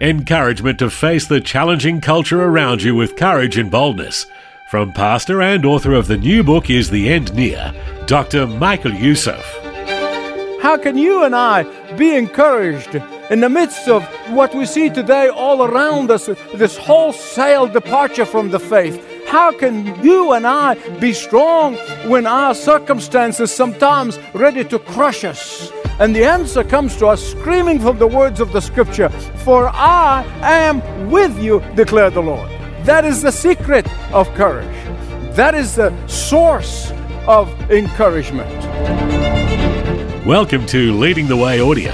Encouragement to face the challenging culture around you with courage and boldness. From pastor and author of the new book Is the End Near, Dr. Michael Youssef. How can you and I be encouraged in the midst of what we see today all around us, this wholesale departure from the faith? How can you and I be strong when our circumstances sometimes ready to crush us? And the answer comes to us screaming from the words of the scripture For I am with you, declared the Lord. That is the secret of courage, that is the source of encouragement. Welcome to Leading the Way Audio,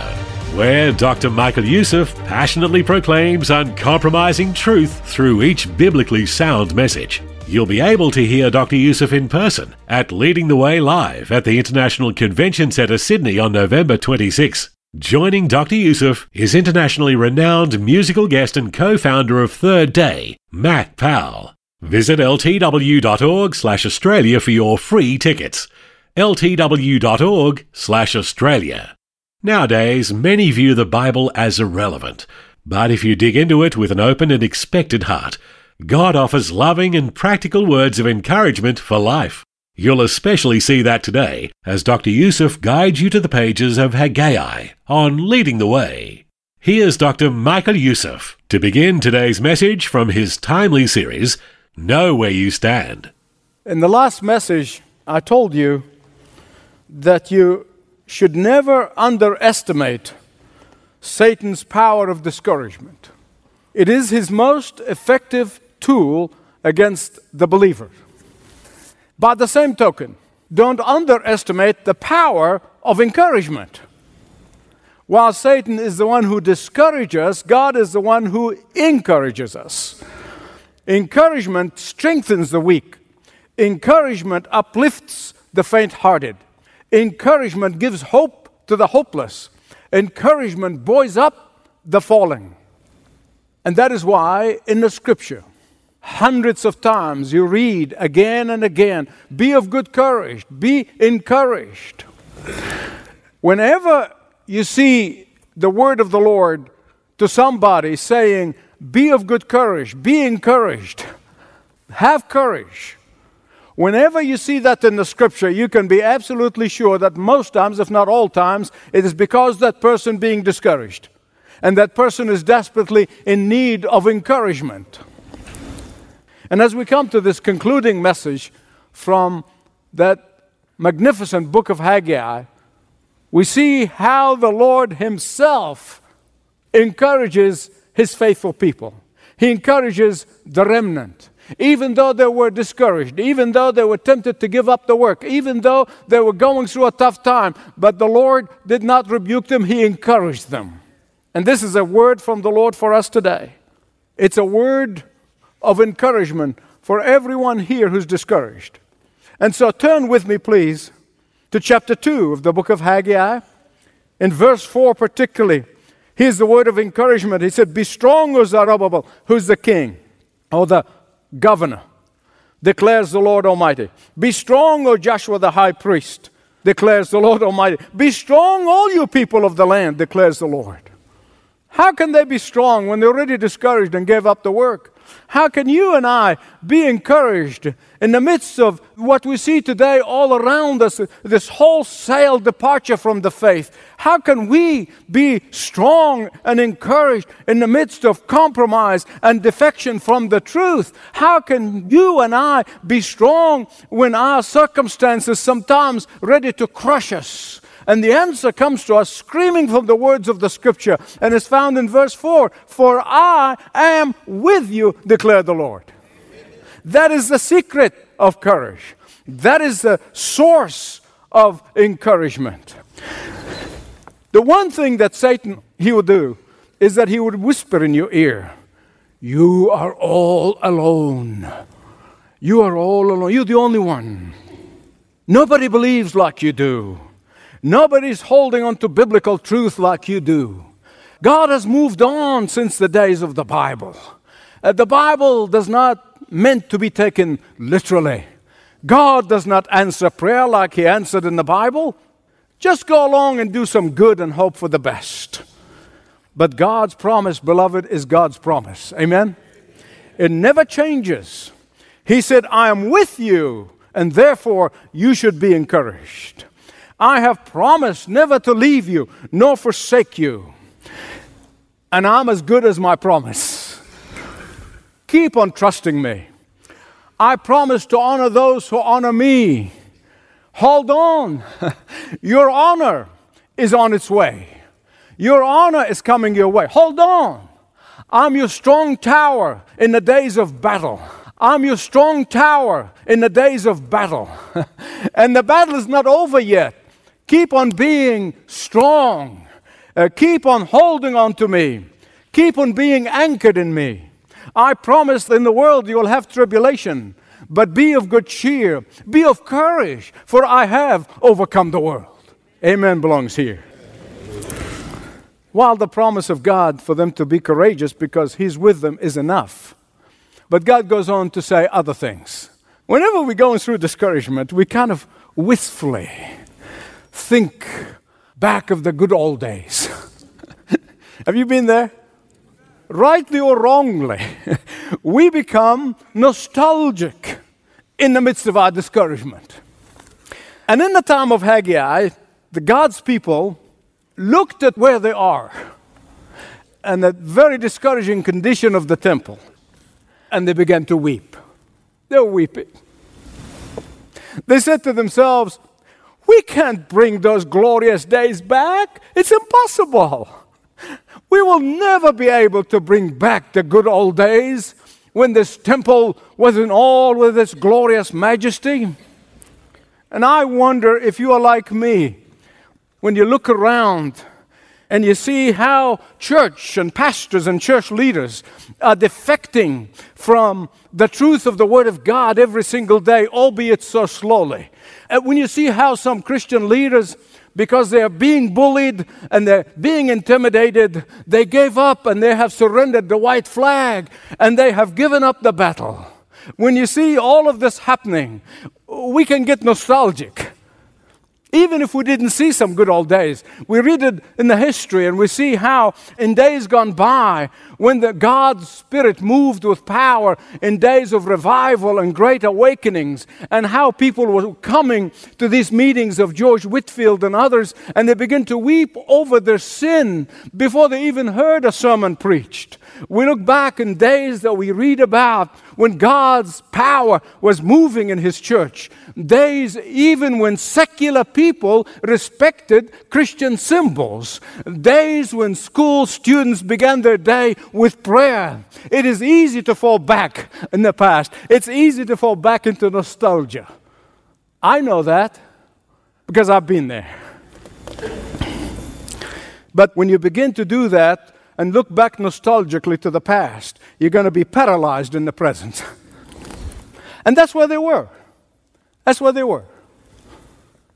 where Dr. Michael Youssef passionately proclaims uncompromising truth through each biblically sound message. You'll be able to hear Dr. Youssef in person at Leading the Way Live at the International Convention Centre, Sydney on November 26. Joining Dr. Youssef is internationally renowned musical guest and co-founder of Third Day, Mac Powell. Visit ltw.org slash Australia for your free tickets. ltw.org slash Australia. Nowadays, many view the Bible as irrelevant, but if you dig into it with an open and expected heart, God offers loving and practical words of encouragement for life. You'll especially see that today as Dr. Youssef guides you to the pages of Haggai on Leading the Way. Here's Dr. Michael Youssef to begin today's message from his timely series, Know Where You Stand. In the last message, I told you that you should never underestimate Satan's power of discouragement. It is his most effective tool against the believer. By the same token, don't underestimate the power of encouragement. While Satan is the one who discourages us, God is the one who encourages us. Encouragement strengthens the weak, encouragement uplifts the faint hearted, encouragement gives hope to the hopeless, encouragement buoys up the falling. And that is why in the scripture, hundreds of times you read again and again be of good courage, be encouraged. Whenever you see the word of the Lord to somebody saying, be of good courage, be encouraged, have courage. Whenever you see that in the scripture, you can be absolutely sure that most times, if not all times, it is because that person being discouraged. And that person is desperately in need of encouragement. And as we come to this concluding message from that magnificent book of Haggai, we see how the Lord Himself encourages His faithful people. He encourages the remnant. Even though they were discouraged, even though they were tempted to give up the work, even though they were going through a tough time, but the Lord did not rebuke them, He encouraged them. And this is a word from the Lord for us today. It's a word of encouragement for everyone here who's discouraged. And so turn with me, please, to chapter 2 of the book of Haggai. In verse 4, particularly, here's the word of encouragement. He said, Be strong, O Zerubbabel, who's the king, or the governor, declares the Lord Almighty. Be strong, O Joshua the high priest, declares the Lord Almighty. Be strong, all you people of the land, declares the Lord. How can they be strong when they're already discouraged and gave up the work? How can you and I be encouraged in the midst of what we see today all around us, this wholesale departure from the faith? How can we be strong and encouraged in the midst of compromise and defection from the truth? How can you and I be strong when our circumstances sometimes ready to crush us? And the answer comes to us screaming from the words of the scripture and is found in verse 4 For I am with you, declared the Lord. That is the secret of courage, that is the source of encouragement. The one thing that Satan he would do is that he would whisper in your ear, "You are all alone. You are all alone. You're the only one. Nobody believes like you do. Nobody's holding on to biblical truth like you do. God has moved on since the days of the Bible. Uh, the Bible does not meant to be taken literally. God does not answer prayer like he answered in the Bible. Just go along and do some good and hope for the best. But God's promise, beloved, is God's promise. Amen? It never changes. He said, I am with you, and therefore you should be encouraged. I have promised never to leave you nor forsake you. And I'm as good as my promise. Keep on trusting me. I promise to honor those who honor me. Hold on. Your honor is on its way. Your honor is coming your way. Hold on. I'm your strong tower in the days of battle. I'm your strong tower in the days of battle. and the battle is not over yet. Keep on being strong. Uh, keep on holding on to me. Keep on being anchored in me. I promise in the world you will have tribulation, but be of good cheer. Be of courage, for I have overcome the world. Amen belongs here. While the promise of God for them to be courageous because He's with them is enough. But God goes on to say other things. Whenever we're going through discouragement, we kind of wistfully think back of the good old days. Have you been there? Rightly or wrongly, we become nostalgic in the midst of our discouragement. And in the time of Haggai, the God's people looked at where they are and the very discouraging condition of the temple, and they began to weep. They were weeping. They said to themselves, We can't bring those glorious days back. It's impossible. We will never be able to bring back the good old days when this temple was in all with its glorious majesty. And I wonder if you are like me when you look around and you see how church and pastors and church leaders are defecting from the truth of the Word of God every single day, albeit so slowly. And when you see how some Christian leaders, because they are being bullied and they're being intimidated, they gave up and they have surrendered the white flag and they have given up the battle. When you see all of this happening, we can get nostalgic. Even if we didn't see some good old days, we read it in the history and we see how in days gone by, when the God's Spirit moved with power in days of revival and great awakenings, and how people were coming to these meetings of George Whitefield and others, and they begin to weep over their sin before they even heard a sermon preached. We look back in days that we read about when God's power was moving in His church, days even when secular people respected Christian symbols, days when school students began their day with prayer. It is easy to fall back in the past, it's easy to fall back into nostalgia. I know that because I've been there. But when you begin to do that, and look back nostalgically to the past, you're going to be paralyzed in the present. and that's where they were. That's where they were.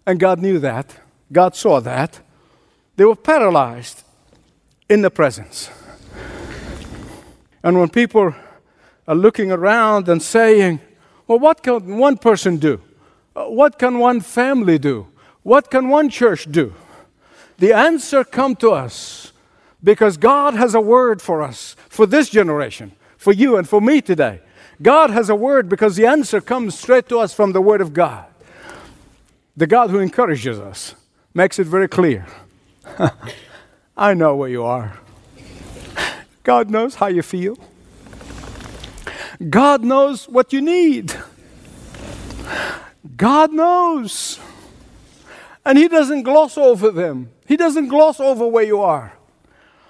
And God knew that. God saw that. They were paralyzed in the presence. And when people are looking around and saying, well, what can one person do? Uh, what can one family do? What can one church do? The answer come to us because God has a word for us, for this generation, for you and for me today. God has a word because the answer comes straight to us from the Word of God. The God who encourages us makes it very clear. I know where you are. God knows how you feel. God knows what you need. God knows. And He doesn't gloss over them, He doesn't gloss over where you are.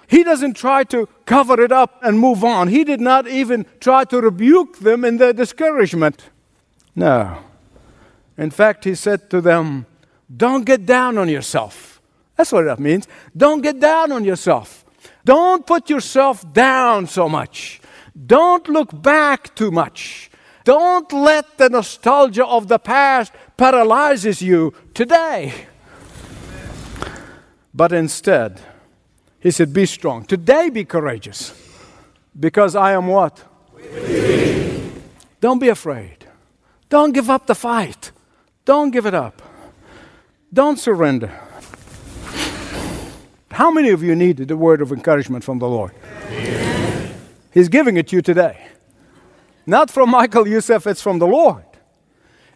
He doesn't try to cover it up and move on. He did not even try to rebuke them in their discouragement. No. In fact, he said to them, Don't get down on yourself. That's what that means. Don't get down on yourself. Don't put yourself down so much. Don't look back too much. Don't let the nostalgia of the past paralyzes you today. But instead, he said, Be strong. Today, be courageous. Because I am what? Don't be afraid. Don't give up the fight. Don't give it up. Don't surrender. How many of you needed a word of encouragement from the Lord? He's giving it to you today. Not from Michael Youssef, it's from the Lord.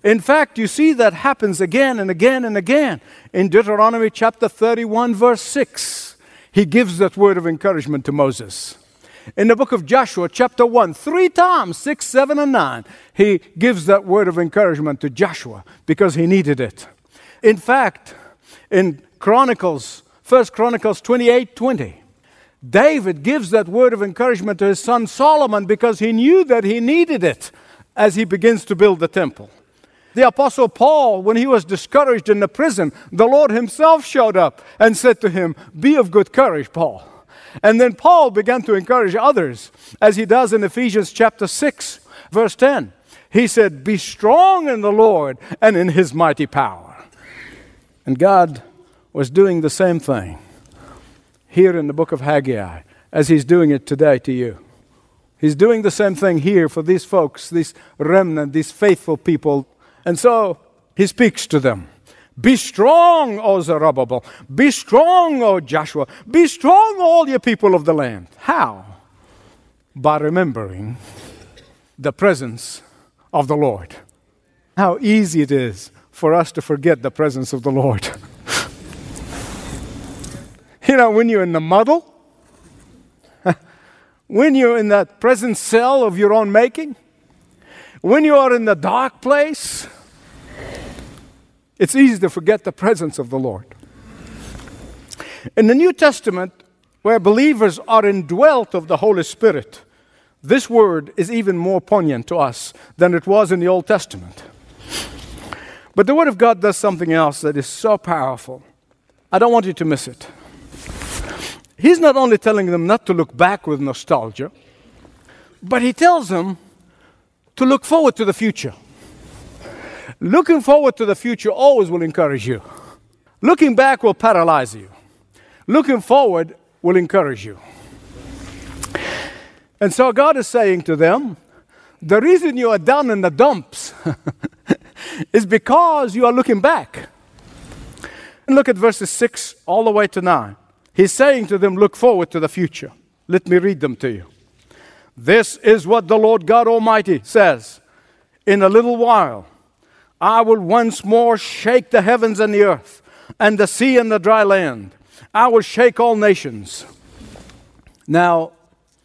In fact, you see that happens again and again and again. In Deuteronomy chapter 31, verse 6, he gives that word of encouragement to Moses. In the book of Joshua, chapter 1, three times, 6, 7, and 9, he gives that word of encouragement to Joshua because he needed it. In fact, in Chronicles, 1 Chronicles 28, 20, David gives that word of encouragement to his son Solomon because he knew that he needed it as he begins to build the temple. The Apostle Paul, when he was discouraged in the prison, the Lord Himself showed up and said to him, Be of good courage, Paul. And then Paul began to encourage others, as he does in Ephesians chapter 6, verse 10. He said, Be strong in the Lord and in his mighty power. And God was doing the same thing here in the book of Haggai as he's doing it today to you. He's doing the same thing here for these folks, this remnant, these faithful people. And so he speaks to them. Be strong, O Zerubbabel. Be strong, O Joshua. Be strong, all you people of the land. How? By remembering the presence of the Lord. How easy it is for us to forget the presence of the Lord. you know, when you're in the muddle, when you're in that present cell of your own making, when you are in the dark place, it's easy to forget the presence of the Lord. In the New Testament, where believers are indwelt of the Holy Spirit, this word is even more poignant to us than it was in the Old Testament. But the Word of God does something else that is so powerful. I don't want you to miss it. He's not only telling them not to look back with nostalgia, but He tells them to look forward to the future. Looking forward to the future always will encourage you. Looking back will paralyze you. Looking forward will encourage you. And so God is saying to them, the reason you are down in the dumps is because you are looking back. And look at verses 6 all the way to 9. He's saying to them, Look forward to the future. Let me read them to you. This is what the Lord God Almighty says In a little while, I will once more shake the heavens and the earth, and the sea and the dry land. I will shake all nations. Now,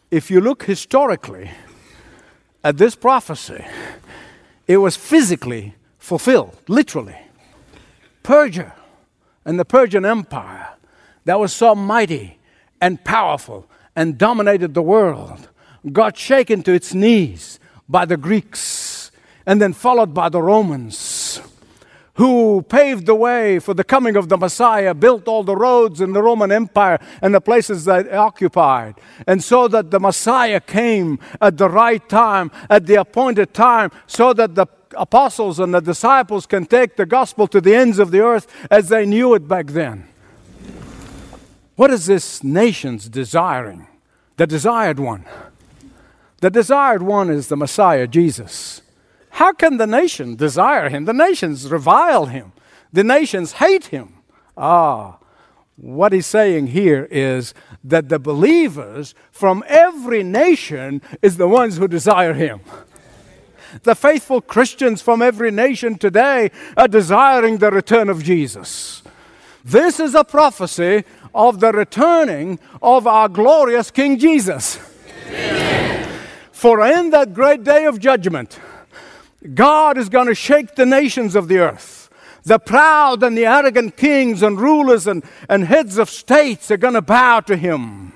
if you look historically at this prophecy, it was physically fulfilled, literally. Persia and the Persian Empire that was so mighty and powerful and dominated the world got shaken to its knees by the Greeks and then followed by the Romans, who paved the way for the coming of the Messiah, built all the roads in the Roman Empire and the places that it occupied, and so that the Messiah came at the right time, at the appointed time, so that the apostles and the disciples can take the gospel to the ends of the earth as they knew it back then. What is this nation's desiring? The desired one. The desired one is the Messiah, Jesus. How can the nation desire him? The nations revile him, the nations hate him. Ah, what he's saying here is that the believers from every nation is the ones who desire him. The faithful Christians from every nation today are desiring the return of Jesus. This is a prophecy of the returning of our glorious King Jesus. Amen. For in that great day of judgment, God is going to shake the nations of the earth. The proud and the arrogant kings and rulers and, and heads of states are going to bow to him.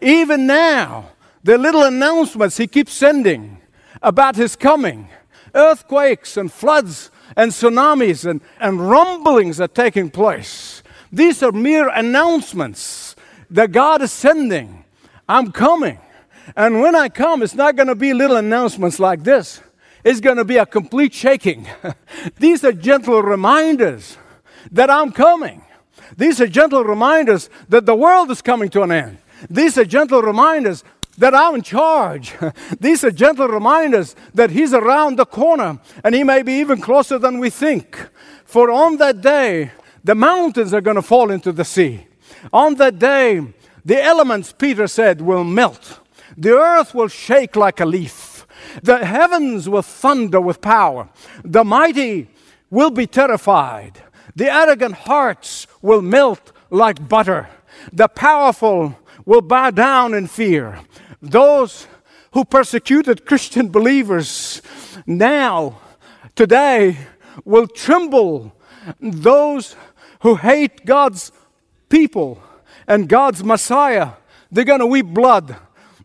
Even now, the little announcements he keeps sending about his coming, earthquakes and floods and tsunamis and, and rumblings are taking place These are mere announcements that God is sending. I'm coming. And when I come, it's not going to be little announcements like this. It's going to be a complete shaking. These are gentle reminders that I'm coming. These are gentle reminders that the world is coming to an end. These are gentle reminders that I'm in charge. These are gentle reminders that He's around the corner and He may be even closer than we think. For on that day, the mountains are going to fall into the sea. On that day, the elements, Peter said, will melt. The earth will shake like a leaf. The heavens will thunder with power. The mighty will be terrified. The arrogant hearts will melt like butter. The powerful will bow down in fear. Those who persecuted Christian believers now, today, will tremble. Those who hate God's people and God's Messiah, they're going to weep blood.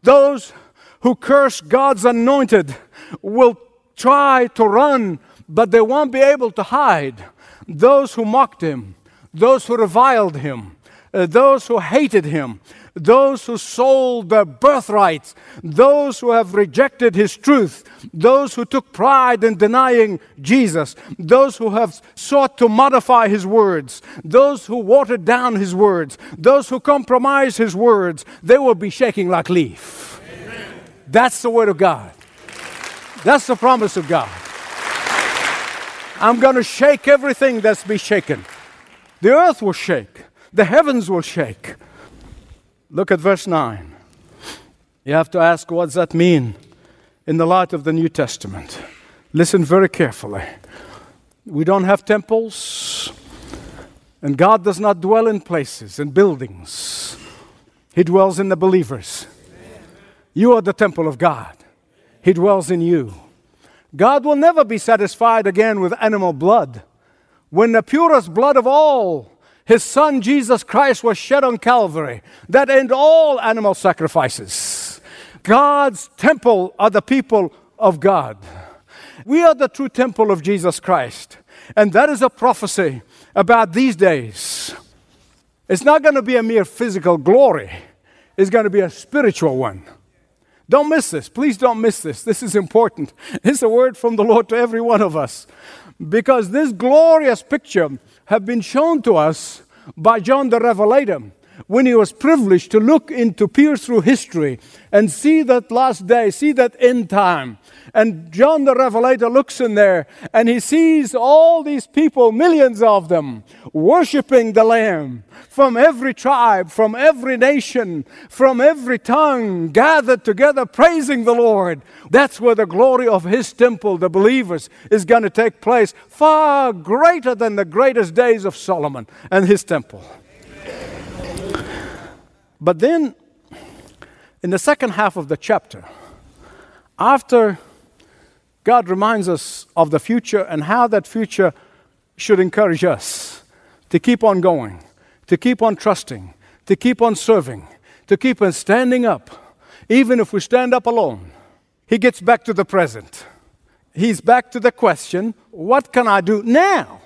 Those who curse God's anointed will try to run, but they won't be able to hide. Those who mocked him, those who reviled him, uh, those who hated him, those who sold their birthrights, those who have rejected his truth, those who took pride in denying Jesus, those who have sought to modify his words, those who watered down his words, those who compromised his words, they will be shaking like leaf. Amen. That's the word of God. That's the promise of God. I'm going to shake everything that's be shaken. The earth will shake. The heavens will shake. Look at verse 9. You have to ask, what does that mean in the light of the New Testament? Listen very carefully. We don't have temples, and God does not dwell in places and buildings. He dwells in the believers. You are the temple of God, He dwells in you. God will never be satisfied again with animal blood. When the purest blood of all his son Jesus Christ was shed on Calvary that end all animal sacrifices. God's temple are the people of God. We are the true temple of Jesus Christ. And that is a prophecy about these days. It's not going to be a mere physical glory, it's going to be a spiritual one. Don't miss this. Please don't miss this. This is important. It's a word from the Lord to every one of us. Because this glorious picture have been shown to us by John the Revelator when he was privileged to look into, pierce through history and see that last day, see that end time. And John the Revelator looks in there and he sees all these people, millions of them, worshiping the Lamb from every tribe, from every nation, from every tongue, gathered together, praising the Lord. That's where the glory of His temple, the believers, is going to take place, far greater than the greatest days of Solomon and his temple. But then, in the second half of the chapter, after God reminds us of the future and how that future should encourage us to keep on going, to keep on trusting, to keep on serving, to keep on standing up, even if we stand up alone. He gets back to the present. He's back to the question what can I do now?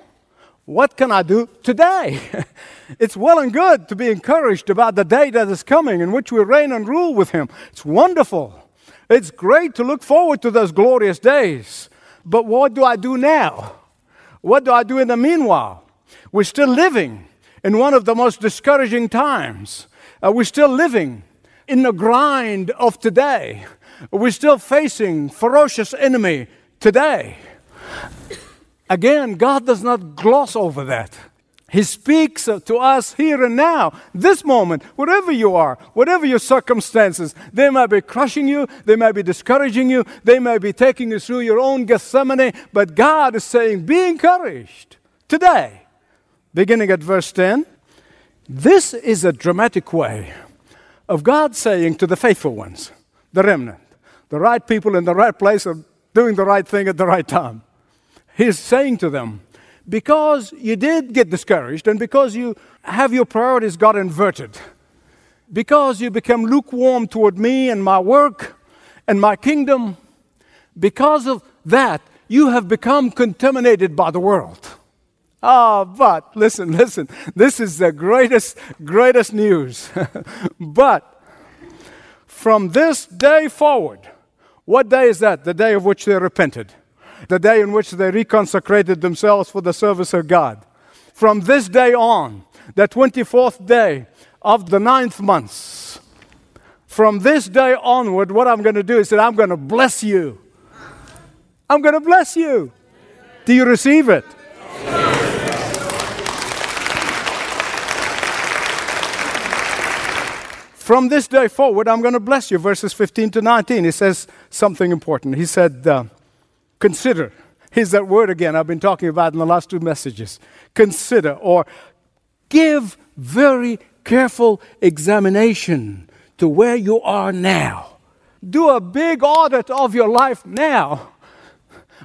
What can I do today? it's well and good to be encouraged about the day that is coming in which we reign and rule with Him. It's wonderful. It's great to look forward to those glorious days. But what do I do now? What do I do in the meanwhile? We're still living in one of the most discouraging times. Uh, we're still living in the grind of today. We're still facing ferocious enemy today. Again, God does not gloss over that. He speaks uh, to us here and now, this moment, wherever you are, whatever your circumstances. They might be crushing you, they might be discouraging you, they might be taking you through your own Gethsemane, but God is saying, Be encouraged today. Beginning at verse 10. This is a dramatic way of God saying to the faithful ones, the remnant, the right people in the right place are doing the right thing at the right time. He's saying to them, because you did get discouraged and because you have your priorities got inverted, because you become lukewarm toward me and my work and my kingdom, because of that, you have become contaminated by the world. Oh, but listen, listen. This is the greatest, greatest news. but from this day forward, what day is that? The day of which they repented, the day in which they reconsecrated themselves for the service of God. From this day on, the 24th day of the ninth month, from this day onward, what I'm going to do is that I'm going to bless you. I'm going to bless you. Do you receive it? From this day forward, I'm going to bless you. Verses 15 to 19, he says something important. He said, uh, Consider. Here's that word again I've been talking about in the last two messages. Consider or give very careful examination to where you are now. Do a big audit of your life now,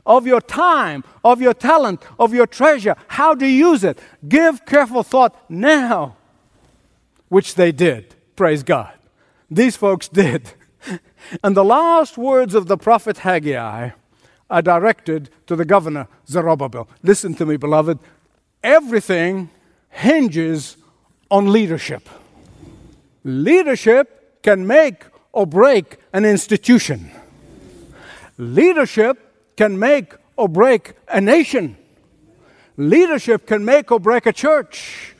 of your time, of your talent, of your treasure. How do you use it? Give careful thought now, which they did. Praise God. These folks did. And the last words of the prophet Haggai are directed to the governor Zerubbabel. Listen to me, beloved. Everything hinges on leadership. Leadership can make or break an institution. Leadership can make or break a nation. Leadership can make or break a church.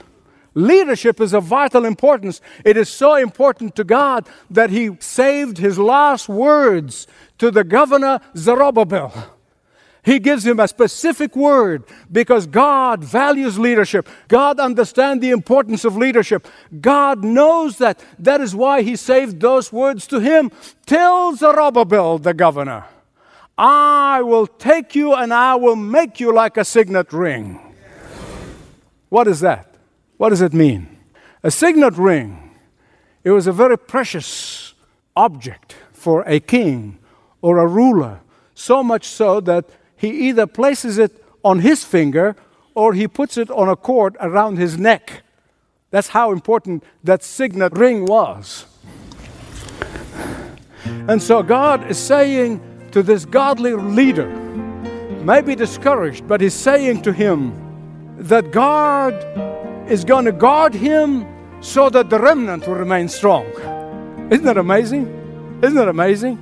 Leadership is of vital importance. It is so important to God that He saved His last words to the governor Zerubbabel. He gives him a specific word because God values leadership. God understands the importance of leadership. God knows that. That is why he saved those words to him. Tell Zerubbabel, the governor, I will take you and I will make you like a signet ring. What is that? What does it mean? A signet ring, it was a very precious object for a king or a ruler, so much so that he either places it on his finger or he puts it on a cord around his neck. That's how important that signet ring was. And so God is saying to this godly leader, maybe discouraged, but he's saying to him that God is going to guard him so that the remnant will remain strong. Isn't that amazing? Isn't that amazing?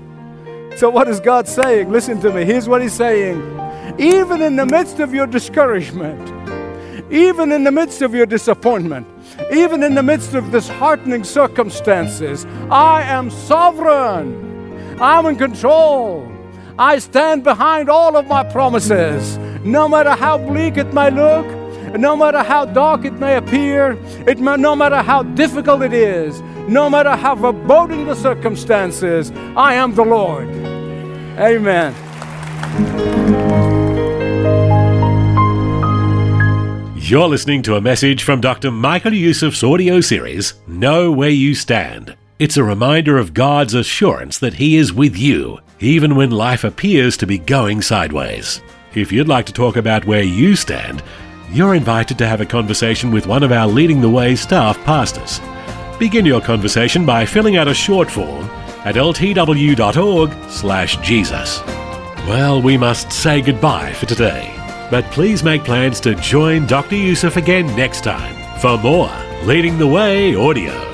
So, what is God saying? Listen to me. Here's what He's saying. Even in the midst of your discouragement, even in the midst of your disappointment, even in the midst of disheartening circumstances, I am sovereign. I'm in control. I stand behind all of my promises. No matter how bleak it may look, no matter how dark it may appear, it may, no matter how difficult it is, no matter how foreboding the circumstances, I am the Lord. Amen. You're listening to a message from Dr. Michael Youssef's audio series, Know Where You Stand. It's a reminder of God's assurance that He is with you, even when life appears to be going sideways. If you'd like to talk about where you stand, you're invited to have a conversation with one of our Leading the Way staff pastors. Begin your conversation by filling out a short form at ltw.org/jesus. Well, we must say goodbye for today, but please make plans to join Dr. Youssef again next time for more Leading the Way audio.